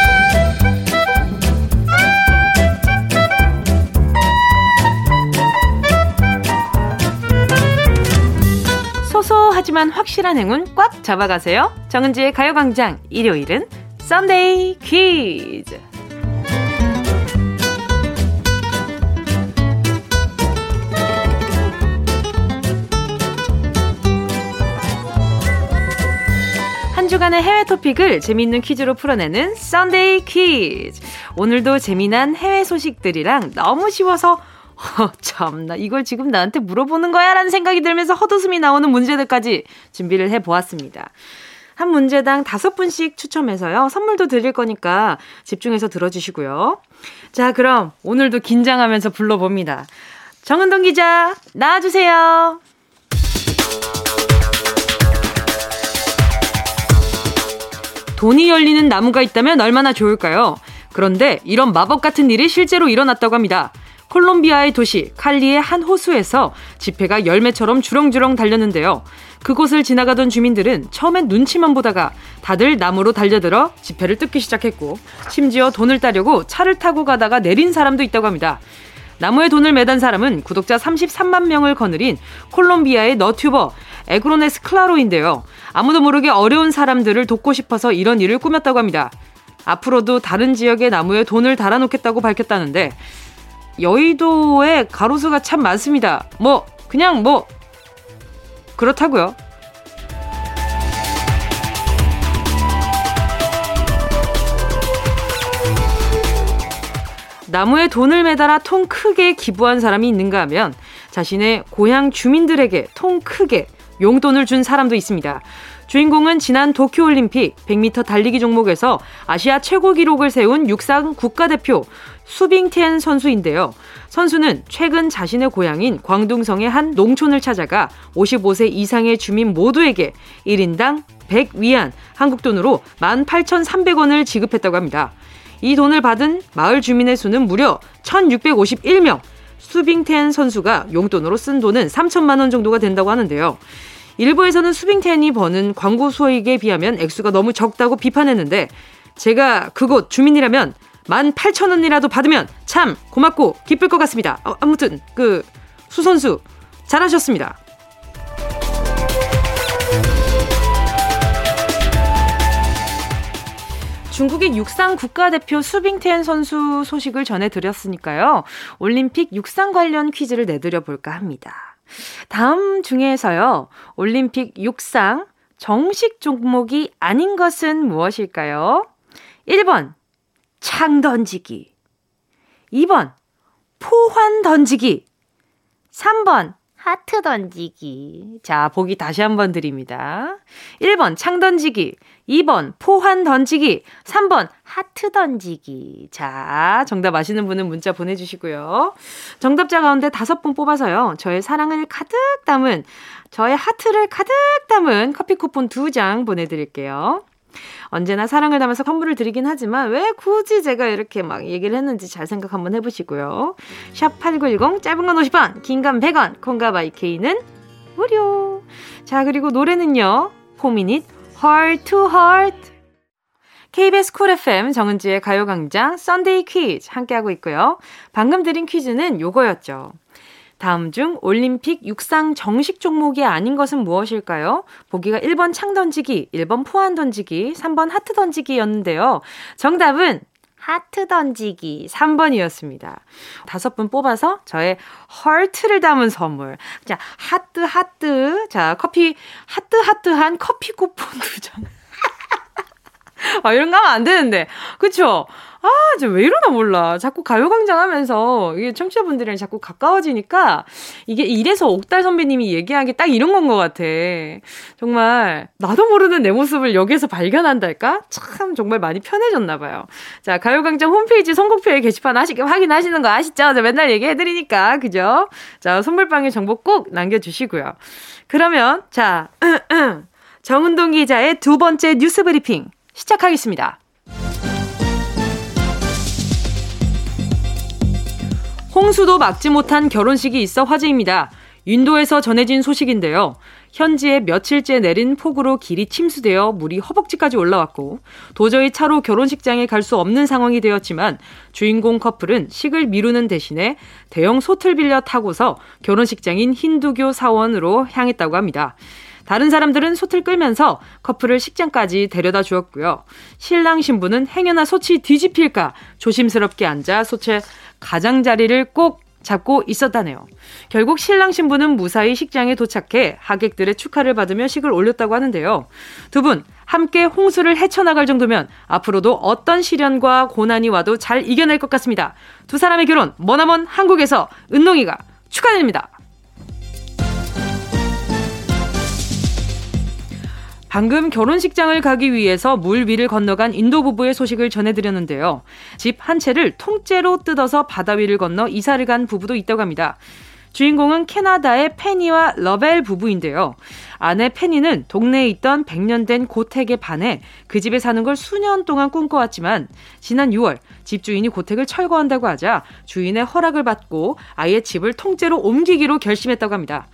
소소하지만 확실한 행운 꽉 잡아가세요. 정은지의 가요광장 일요일은 Sunday 퀴즈. 한 주간의 해외 토픽을 재미있는 퀴즈로 풀어내는 Sunday 퀴즈. 오늘도 재미난 해외 소식들이랑 너무 쉬워서 어, 참나 이걸 지금 나한테 물어보는 거야 라는 생각이 들면서 헛웃음이 나오는 문제들까지 준비를 해보았습니다. 한 문제당 다섯 분씩 추첨해서요. 선물도 드릴 거니까 집중해서 들어주시고요. 자, 그럼 오늘도 긴장하면서 불러봅니다. 정은동 기자, 나와주세요. 돈이 열리는 나무가 있다면 얼마나 좋을까요? 그런데 이런 마법 같은 일이 실제로 일어났다고 합니다. 콜롬비아의 도시 칼리의 한 호수에서 지폐가 열매처럼 주렁주렁 달렸는데요. 그곳을 지나가던 주민들은 처음엔 눈치만 보다가 다들 나무로 달려들어 지폐를 뜯기 시작했고 심지어 돈을 따려고 차를 타고 가다가 내린 사람도 있다고 합니다. 나무에 돈을 매단 사람은 구독자 33만 명을 거느린 콜롬비아의 너튜버 에그로네스 클라로인데요. 아무도 모르게 어려운 사람들을 돕고 싶어서 이런 일을 꾸몄다고 합니다. 앞으로도 다른 지역의 나무에 돈을 달아놓겠다고 밝혔다는데 여의도에 가로수가 참 많습니다. 뭐, 그냥 뭐, 그렇다고요. 나무에 돈을 매달아 통 크게 기부한 사람이 있는가 하면 자신의 고향 주민들에게 통 크게 용돈을 준 사람도 있습니다. 주인공은 지난 도쿄올림픽 100m 달리기 종목에서 아시아 최고 기록을 세운 육상 국가대표 수빙티엔 선수인데요. 선수는 최근 자신의 고향인 광둥성의 한 농촌을 찾아가 55세 이상의 주민 모두에게 1인당 100위안 한국 돈으로 18,300원을 지급했다고 합니다. 이 돈을 받은 마을 주민의 수는 무려 1,651명. 수빙텐 선수가 용돈으로 쓴 돈은 3천만 원 정도가 된다고 하는데요. 일부에서는 수빙텐이 버는 광고 수익에 비하면 액수가 너무 적다고 비판했는데 제가 그곳 주민이라면 18,000원이라도 받으면 참 고맙고 기쁠 것 같습니다. 어, 아무튼 그 수선수 잘하셨습니다. 중국의 육상 국가대표 수빙텐 선수 소식을 전해드렸으니까요. 올림픽 육상 관련 퀴즈를 내드려 볼까 합니다. 다음 중에서요, 올림픽 육상 정식 종목이 아닌 것은 무엇일까요? 1번, 창 던지기. 2번, 포환 던지기. 3번, 하트 던지기. 자, 보기 다시 한번 드립니다. 1번, 창 던지기. 2번, 포환 던지기. 3번, 하트 던지기. 자, 정답 아시는 분은 문자 보내주시고요. 정답자 가운데 다섯 분 뽑아서요. 저의 사랑을 가득 담은, 저의 하트를 가득 담은 커피 쿠폰 두 장 보내드릴게요. 언제나 사랑을 담아서 선물을 드리긴 하지만 왜 굳이 제가 이렇게 막 얘기를 했는지 잘 생각 한번 해보시고요. 샵 8910 짧은 건 50원, 긴 건 100원, 콩과 마이케이는 무료. 자, 그리고 노래는요. 포미닛 Heart to Heart KBS 쿨 FM 정은지의 가요광장 Sunday 퀴즈 함께하고 있고요. 방금 드린 퀴즈는 요거였죠. 다음 중 올림픽 육상 정식 종목이 아닌 것은 무엇일까요? 보기가 1번 창 던지기, 1번 포환 던지기, 3번 하트 던지기였는데요. 정답은 하트 던지기 3번이었습니다. 다섯 분 뽑아서 저의 하트를 담은 선물. 자, 하트, 하트. 자, 커피, 하트, 하트한 커피 쿠폰 두 장. 아, 이런 거 하면 안 되는데. 그쵸? 아, 저왜 이러나 몰라. 자꾸 가요광장 하면서 이게 청취자분들이랑 자꾸 가까워지니까 이게 이래서 옥달 선배님이 얘기하기 딱 이런 건 것 같아. 정말 나도 모르는 내 모습을 여기에서 발견한달까? 참 정말 많이 편해졌나 봐요. 자, 가요광장 홈페이지 선곡표에 게시판 하시, 확인하시는 거 아시죠? 저 맨날 얘기해드리니까. 그죠? 자, 선물방에 정보 꼭 남겨주시고요. 그러면, 자, 정은동 기자의 두 번째 뉴스 브리핑 시작하겠습니다. 홍수도 막지 못한 결혼식이 있어 화제입니다. 인도에서 전해진 소식인데요. 현지에 며칠째 내린 폭우로 길이 침수되어 물이 허벅지까지 올라왔고 도저히 차로 결혼식장에 갈 수 없는 상황이 되었지만 주인공 커플은 식을 미루는 대신에 대형 소틀 빌려 타고서 결혼식장인 힌두교 사원으로 향했다고 합니다. 다른 사람들은 솥을 끌면서 커플을 식장까지 데려다 주었고요. 신랑 신부는 행여나 솥이 뒤집힐까 조심스럽게 앉아 솥의 가장자리를 꼭 잡고 있었다네요. 결국 신랑 신부는 무사히 식장에 도착해 하객들의 축하를 받으며 식을 올렸다고 하는데요. 두 분 함께 홍수를 헤쳐나갈 정도면 앞으로도 어떤 시련과 고난이 와도 잘 이겨낼 것 같습니다. 두 사람의 결혼 머나먼 한국에서 은동이가 축하드립니다. 방금 결혼식장을 가기 위해서 물 위를 건너간 인도 부부의 소식을 전해드렸는데요. 집 한 채를 통째로 뜯어서 바다 위를 건너 이사를 간 부부도 있다고 합니다. 주인공은 캐나다의 페니와 러벨 부부인데요. 아내 페니는 동네에 있던 100년 된 고택에 반해 그 집에 사는 걸 수년 동안 꿈꿔왔지만 지난 6월 집주인이 고택을 철거한다고 하자 주인의 허락을 받고 아예 집을 통째로 옮기기로 결심했다고 합니다.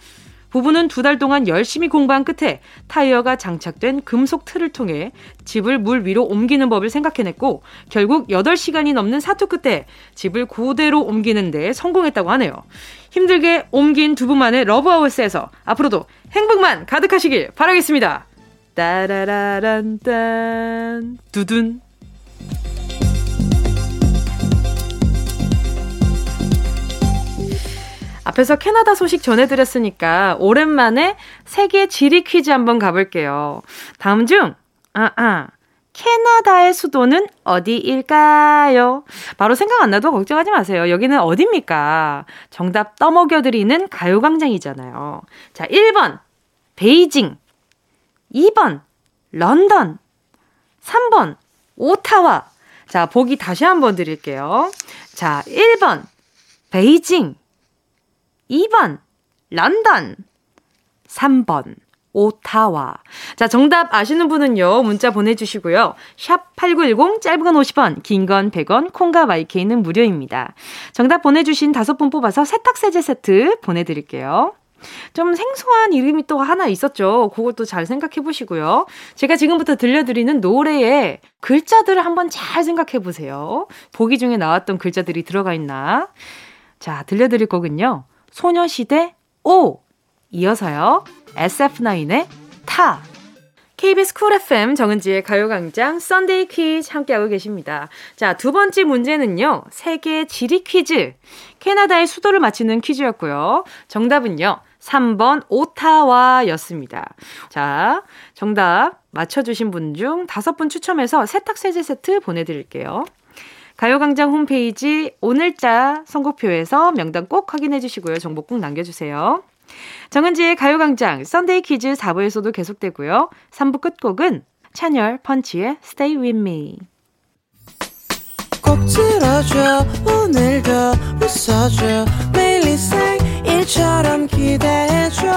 부부는 두 달 동안 열심히 공부한 끝에 타이어가 장착된 금속 틀을 통해 집을 물 위로 옮기는 법을 생각해냈고 결국 8시간이 넘는 사투 끝에 집을 고대로 옮기는 데 성공했다고 하네요. 힘들게 옮긴 두 분만의 러브하우스에서 앞으로도 행복만 가득하시길 바라겠습니다. 따라라란딴 두둔 앞에서 캐나다 소식 전해드렸으니까 오랜만에 세계 지리 퀴즈 한번 가볼게요. 다음 중, 아, 아. 캐나다의 수도는 어디일까요? 바로 생각 안 나도 걱정하지 마세요. 여기는 어딥니까? 정답 떠먹여드리는 가요광장이잖아요. 자, 1번, 베이징. 2번, 런던. 3번, 오타와. 자, 보기 다시 한번 드릴게요. 자, 1번, 베이징. 2번, 런던. 3번, 오타와. 자, 정답 아시는 분은요, 문자 보내 주시고요. 샵 8910, 짧은 건 50원, 긴 건 100원, 콩과 마이케이는 무료입니다. 정답 보내 주신 다섯 분 뽑아서 세탁 세제 세트 보내 드릴게요. 좀 생소한 이름이 또 하나 있었죠. 그것도 잘 생각해 보시고요. 제가 지금부터 들려드리는 노래에 글자들을 한번 잘 생각해 보세요. 보기 중에 나왔던 글자들이 들어가 있나. 자, 들려드릴 곡은요. 소녀시대 Oh! 이어서요. SF9의 타 KBS 쿨 FM 정은지의 가요광장 Sunday 퀴즈 함께하고 계십니다. 자, 두 번째 문제는요. 세계 지리 퀴즈. 캐나다의 수도를 맞히는 퀴즈였고요. 정답은요. 3번 오타와였습니다. 자, 정답 맞춰주신 분 중 다섯 분 추첨해서 세탁세제 세트 보내드릴게요. 가요광장 홈페이지 오늘자 선곡표에서 명단 꼭 확인해 주시고요. 정보 꼭 남겨주세요. 정은지의 가요광장 Sunday 퀴즈 4부에서도 계속되고요. 3부 끝곡은 찬열 펀치의 Stay With Me. 꼭 들어줘 오늘도 웃어줘 매일 일처럼 기대해줘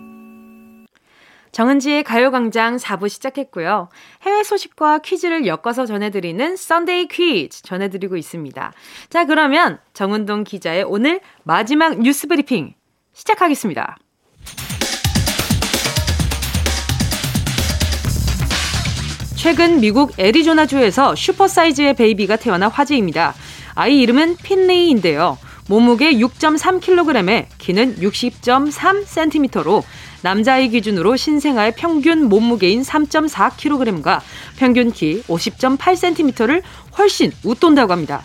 정은지의 가요광장 4부 시작했고요. 해외 소식과 퀴즈를 엮어서 전해드리는 Sunday 퀴즈 전해드리고 있습니다. 자, 그러면 정은동 기자의 오늘 마지막 뉴스 브리핑 시작하겠습니다. 최근 미국 애리조나주에서 super size의 baby가 태어나 화제입니다. 아이 이름은 핀레이인데요. 몸무게 6.3kg에 키는 60.3cm로 남자애 기준으로 신생아의 평균 몸무게인 3.4kg과 평균 키 50.8cm를 훨씬 웃돈다고 합니다.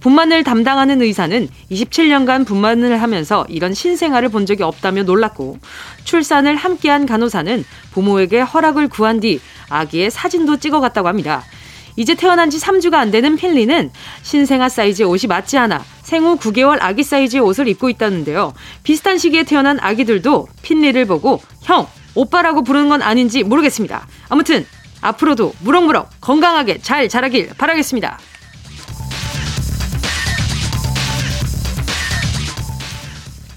분만을 담당하는 의사는 27년간 분만을 하면서 이런 신생아를 본 적이 없다며 놀랐고 출산을 함께한 간호사는 부모에게 허락을 구한 뒤 아기의 사진도 찍어갔다고 합니다. 이제 태어난 지 3주가 안 되는 필리는 신생아 사이즈의 옷이 맞지 않아 생후 9개월 아기 사이즈의 옷을 입고 있다는데요. 비슷한 시기에 태어난 아기들도 필리를 보고 형, 오빠라고 부르는 건 아닌지 모르겠습니다. 아무튼 앞으로도 무럭무럭 건강하게 잘 자라길 바라겠습니다.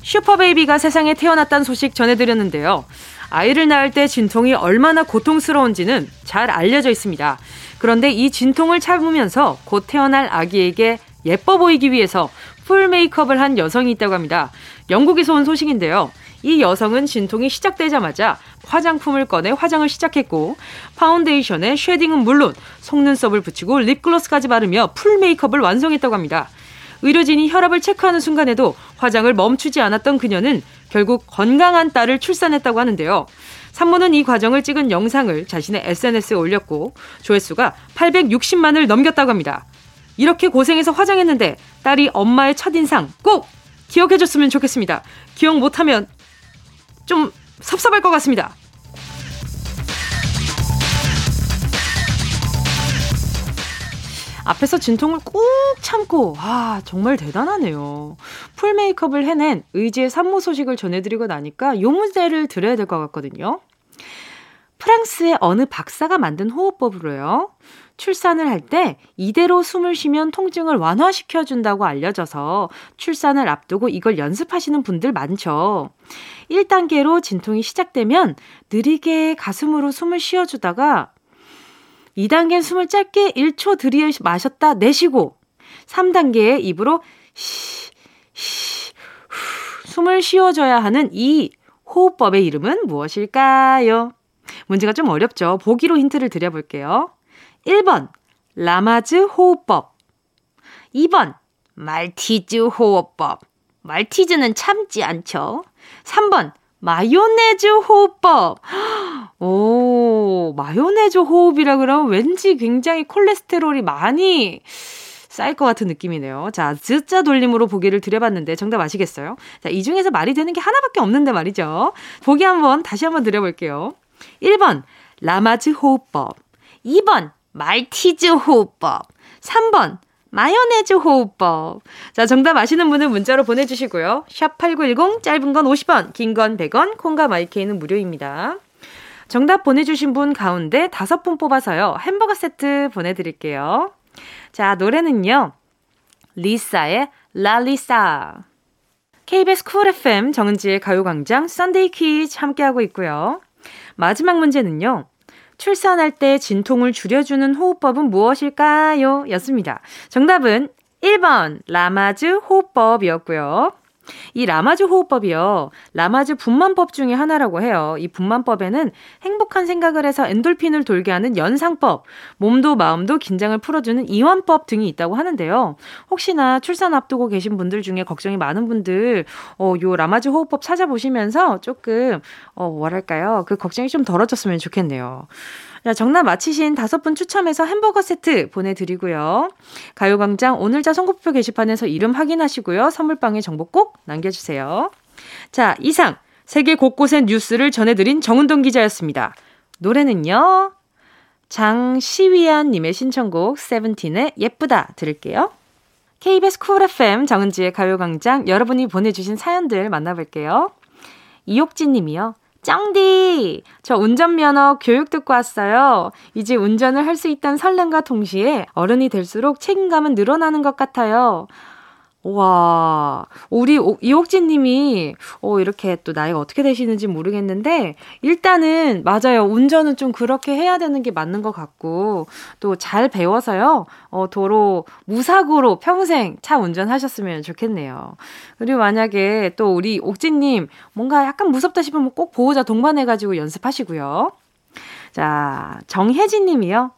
super baby가 세상에 태어났다는 소식 전해드렸는데요. 아이를 낳을 때 진통이 얼마나 고통스러운지는 잘 알려져 있습니다. 그런데 이 진통을 참으면서 곧 태어날 아기에게 예뻐 보이기 위해서 full 메이크업을 한 여성이 있다고 합니다. 영국에서 온 소식인데요. 이 여성은 진통이 시작되자마자 화장품을 꺼내 화장을 시작했고 파운데이션에 shading은 물론 속눈썹을 붙이고 립글로스까지 바르며 full 메이크업을 완성했다고 합니다. 의료진이 혈압을 체크하는 순간에도 화장을 멈추지 않았던 그녀는 결국 건강한 딸을 출산했다고 하는데요. 산모는 이 과정을 찍은 영상을 자신의 SNS에 올렸고 조회수가 860만을 넘겼다고 합니다. 이렇게 고생해서 화장했는데 딸이 엄마의 첫인상 꼭 기억해줬으면 좋겠습니다. 기억 못하면 좀 섭섭할 것 같습니다. 앞에서 진통을 꾹 참고, 아, 정말 대단하네요. 풀 메이크업을 해낸 의지의 산모 소식을 전해드리고 나니까 요 문제를 드려야 될 것 같거든요. 프랑스의 어느 박사가 만든 호흡법으로요. 출산을 할 때 이대로 숨을 쉬면 통증을 완화시켜준다고 알려져서 출산을 앞두고 이걸 연습하시는 분들 많죠. 1단계로 진통이 시작되면 느리게 가슴으로 숨을 쉬어주다가 2단계 숨을 짧게 1초 들이어 마셨다 내쉬고 3단계에 입으로 쉬, 쉬, 후, 숨을 쉬어줘야 하는 이 호흡법의 이름은 무엇일까요? 문제가 좀 어렵죠. 보기로 힌트를 드려볼게요. 1번, 라마즈 호흡법. 2번, 말티즈 호흡법. 말티즈는 참지 않죠. 3번, 마요네즈 호흡법. 오, 마요네즈 호흡이라 그러면 왠지 굉장히 콜레스테롤이 많이 쌓일 것 같은 느낌이네요. 자, 즈자 돌림으로 보기를 드려봤는데 정답 아시겠어요? 자, 이 중에서 말이 되는 게 하나밖에 없는데 말이죠. 보기 한번 다시 한번 드려볼게요. 1번, 라마즈 호흡법. 2번, 말티즈 호흡법. 3번, 마요네즈 호흡법. 자, 정답 아시는 분은 문자로 보내주시고요. 샵 8910, 짧은 건 50원, 긴 건 100원, 콩과 마이케이는 무료입니다. 정답 보내주신 분 가운데 다섯 분 뽑아서요. 햄버거 세트 보내드릴게요. 자, 노래는요. 리사의 라리사. KBS 쿨 FM 정은지의 가요광장 Sunday 퀴즈 함께하고 있고요. 마지막 문제는요. 출산할 때 진통을 줄여주는 호흡법은 무엇일까요? 였습니다. 정답은 1번 라마즈 호흡법이었고요. 이 라마즈 호흡법이요. 라마즈 분만법 중에 하나라고 해요. 이 분만법에는 행복한 생각을 해서 엔돌핀을 돌게 하는 연상법, 몸도 마음도 긴장을 풀어주는 이완법 등이 있다고 하는데요. 혹시나 출산 앞두고 계신 분들 중에 걱정이 많은 분들, 어, 요 라마즈 호흡법 찾아보시면서 조금, 어, 뭐랄까요. 그 걱정이 좀 덜어졌으면 좋겠네요. 자, 정답 맞히신 다섯 분 추첨해서 햄버거 세트 보내드리고요. 가요광장 오늘자 선곡표 게시판에서 이름 확인하시고요. 선물방에 정보 꼭 남겨주세요. 자, 이상 세계 곳곳의 뉴스를 전해드린 정은동 기자였습니다. 노래는요. 장시위안님의 신청곡 세븐틴의 예쁘다 들을게요. KBS 쿨 FM 정은지의 가요광장 여러분이 보내주신 사연들 만나볼게요. 이옥진 님이요. 짱디! 저 운전면허 교육 듣고 왔어요. 이제 운전을 할 수 있다는 설렘과 동시에 어른이 될수록 책임감은 늘어나는 것 같아요. 와, 우리 이옥진 님이, 어, 이렇게 또 나이가 어떻게 되시는지 모르겠는데, 일단은, 맞아요. 운전은 좀 그렇게 해야 되는 게 맞는 것 같고, 또 잘 배워서요, 어, 도로 무사고로 평생 차 운전하셨으면 좋겠네요. 그리고 만약에 또 우리 옥진 님, 뭔가 약간 무섭다 싶으면 꼭 보호자 동반해가지고 연습하시고요. 자, 정혜진 님이요.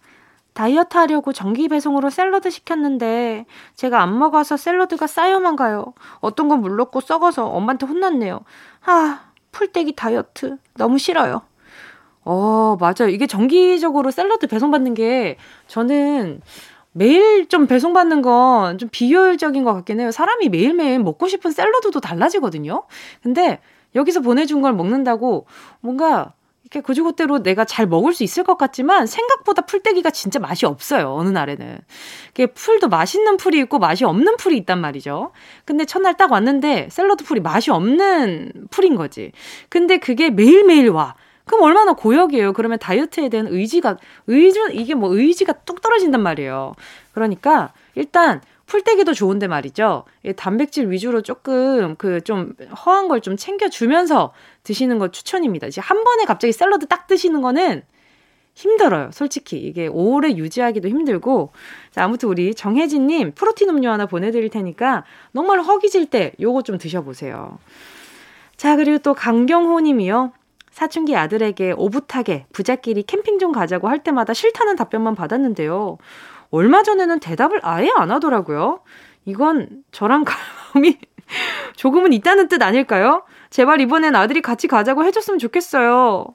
다이어트 하려고 정기 배송으로 샐러드 시켰는데 제가 안 먹어서 샐러드가 쌓여만 가요. 어떤 건 물렀고 썩어서 엄마한테 혼났네요. 아, 풀떼기 다이어트 너무 싫어요. 어, 맞아요. 이게 정기적으로 샐러드 배송받는 게 저는 매일 좀 배송받는 건 좀 비효율적인 것 같긴 해요. 사람이 매일매일 먹고 싶은 샐러드도 달라지거든요. 근데 여기서 보내준 걸 먹는다고 뭔가 이렇게 그지고대로 내가 잘 먹을 수 있을 것 같지만 생각보다 풀떼기가 진짜 맛이 없어요. 어느 날에는. 이게 풀도 맛있는 풀이 있고 맛이 없는 풀이 있단 말이죠. 근데 첫날 딱 왔는데 샐러드 풀이 맛이 없는 풀인 거지. 근데 그게 매일매일 와. 그럼 얼마나 고역이에요. 그러면 다이어트에 대한 의지가 의지 이게 뭐 의지가 뚝 떨어진단 말이에요. 그러니까 일단 풀떼기도 좋은데 말이죠. 단백질 위주로 조금 그 좀 허한 걸 좀 챙겨주면서 드시는 거 추천입니다. 이제 한 번에 갑자기 샐러드 딱 드시는 거는 힘들어요. 솔직히. 이게 오래 유지하기도 힘들고. 자, 아무튼 우리 정혜진님 프로틴 음료 하나 보내드릴 테니까 정말 허기질 때 요거 좀 드셔보세요. 자, 그리고 또 강경호 님이요. 사춘기 아들에게 오붓하게 부자끼리 캠핑 좀 가자고 할 때마다 싫다는 답변만 받았는데요. 얼마 전에는 대답을 아예 안 하더라고요. 이건 저랑 갈마음이 조금은 있다는 뜻 아닐까요? 제발 이번엔 아들이 같이 가자고 해줬으면 좋겠어요.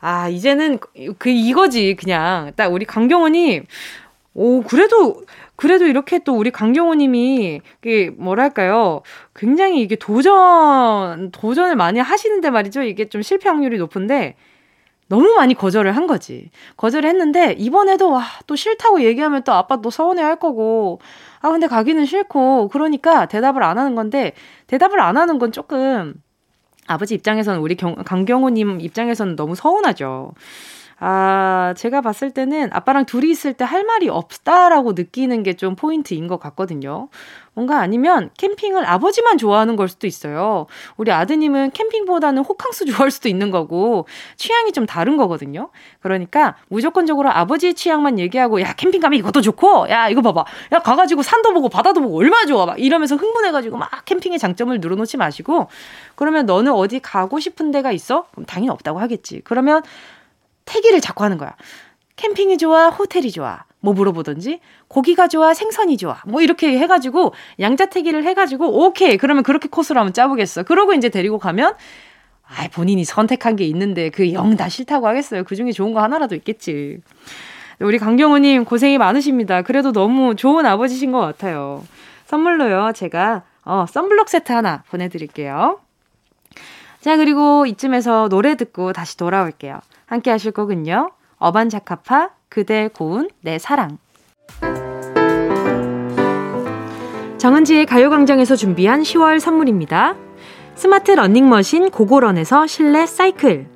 아, 이제는 그, 이거지, 그냥. 딱 우리 강경원이, 오, 그래도, 그래도 이렇게 또 우리 강경호님이, 이게 뭐랄까요. 굉장히 이게 도전, 도전을 많이 하시는데 말이죠. 이게 좀 실패 확률이 높은데, 너무 많이 거절을 한 거지. 거절을 했는데, 이번에도, 와, 또 싫다고 얘기하면 또 아빠 또 서운해 할 거고, 아, 근데 가기는 싫고, 그러니까 대답을 안 하는 건데, 대답을 안 하는 건 조금, 아버지 입장에서는, 우리 경, 강경호님 입장에서는 너무 서운하죠. 아, 제가 봤을 때는 아빠랑 둘이 있을 때 할 말이 없다라고 느끼는 게 좀 포인트인 것 같거든요. 뭔가 아니면 캠핑을 아버지만 좋아하는 걸 수도 있어요. 우리 아드님은 캠핑보다는 호캉스 좋아할 수도 있는 거고 취향이 좀 다른 거거든요. 그러니까 무조건적으로 아버지의 취향만 얘기하고 야 캠핑 가면 이것도 좋고 야 이거 봐봐 야 가가지고 산도 보고 바다도 보고 얼마나 좋아 막 이러면서 흥분해가지고 막 캠핑의 장점을 늘어놓지 마시고 그러면 너는 어디 가고 싶은 데가 있어? 그럼 당연히 없다고 하겠지. 그러면 태기를 자꾸 하는 거야. 캠핑이 좋아, 호텔이 좋아. 뭐 물어보든지 고기가 좋아, 생선이 좋아. 뭐 이렇게 해가지고 양자태기를 해가지고 오케이 그러면 그렇게 코스로 한번 짜보겠어. 그러고 이제 데리고 가면 아 본인이 선택한 게 있는데 그 영 다 싫다고 하겠어요. 그 중에 좋은 거 하나라도 있겠지. 우리 강경우님 고생이 많으십니다. 그래도 너무 좋은 아버지신 것 같아요. 선물로요 제가 어 썬블럭 세트 하나 보내드릴게요. 자 그리고 이쯤에서 노래 듣고 다시 돌아올게요. 함께 하실 곡은요. 어반자카파 그대 고운 내 사랑. 정은지의 가요광장에서 준비한 10월 선물입니다. 스마트 러닝머신 고고런에서 실내 사이클.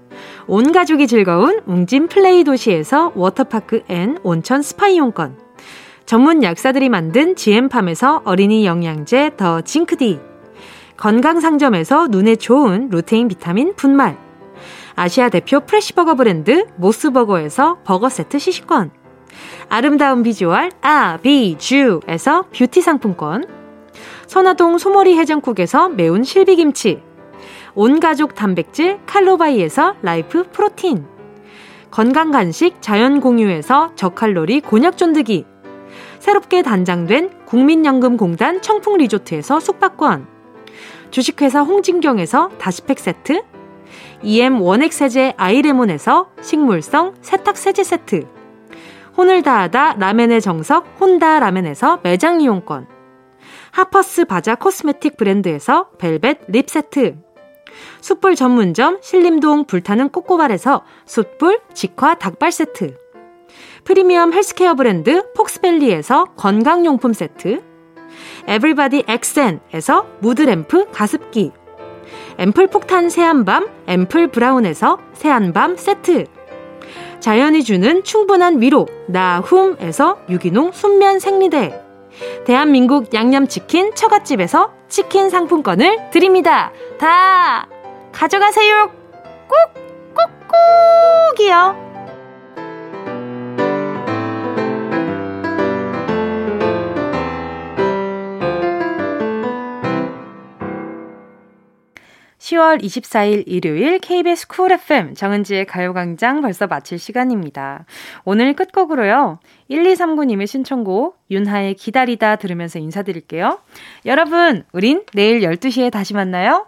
온 가족이 즐거운 웅진 플레이 도시에서 워터파크 and 온천 스파 이용권. 전문 약사들이 만든 지엠팜에서 어린이 영양제 더 징크디. 건강상점에서 눈에 좋은 루테인 비타민 분말. 아시아 대표 fresh버거 브랜드 모스버거에서 버거 세트 시식권. 아름다운 비주얼 아비주에서 뷰티 상품권. 선화동 소머리 해장국에서 매운 실비김치. 온가족 단백질 칼로바이에서 라이프 프로틴. 건강 간식 자연 공유에서 저칼로리 곤약 쫀득이. 새롭게 단장된 국민연금공단 청풍 리조트에서 숙박권. 주식회사 홍진경에서 다시팩 세트. EM 원액 세제 아이레몬에서 식물성 세탁 세제 세트. 혼을 다하다 라멘의 정석 혼다 라멘에서 매장 이용권. 하퍼스 바자 코스메틱 브랜드에서 벨벳 lip 세트. 숯불 전문점 신림동 불타는 꼬꼬발에서 숯불 직화 닭발 세트. 프리미엄 헬스케어 브랜드 폭스밸리에서 건강용품 세트. 에블바디 엑센에서 무드램프 가습기. 앰플 폭탄 세안balm 앰플 브라운에서 세안balm 세트 자연이 주는 충분한 위로 나훔에서 유기농 순면 생리대 대한민국 양념치킨 처갓집에서 치킨 상품권을 드립니다. 다 가져가세요. 꾹 꾹꾹이요. 10월 24일 일요일 KBS 쿨 FM 정은지의 가요광장 벌써 마칠 시간입니다. 오늘 끝곡으로요. 1239님의 신청곡 윤하의 기다리다 들으면서 인사드릴게요. 여러분, 우린 내일 12시에 다시 만나요.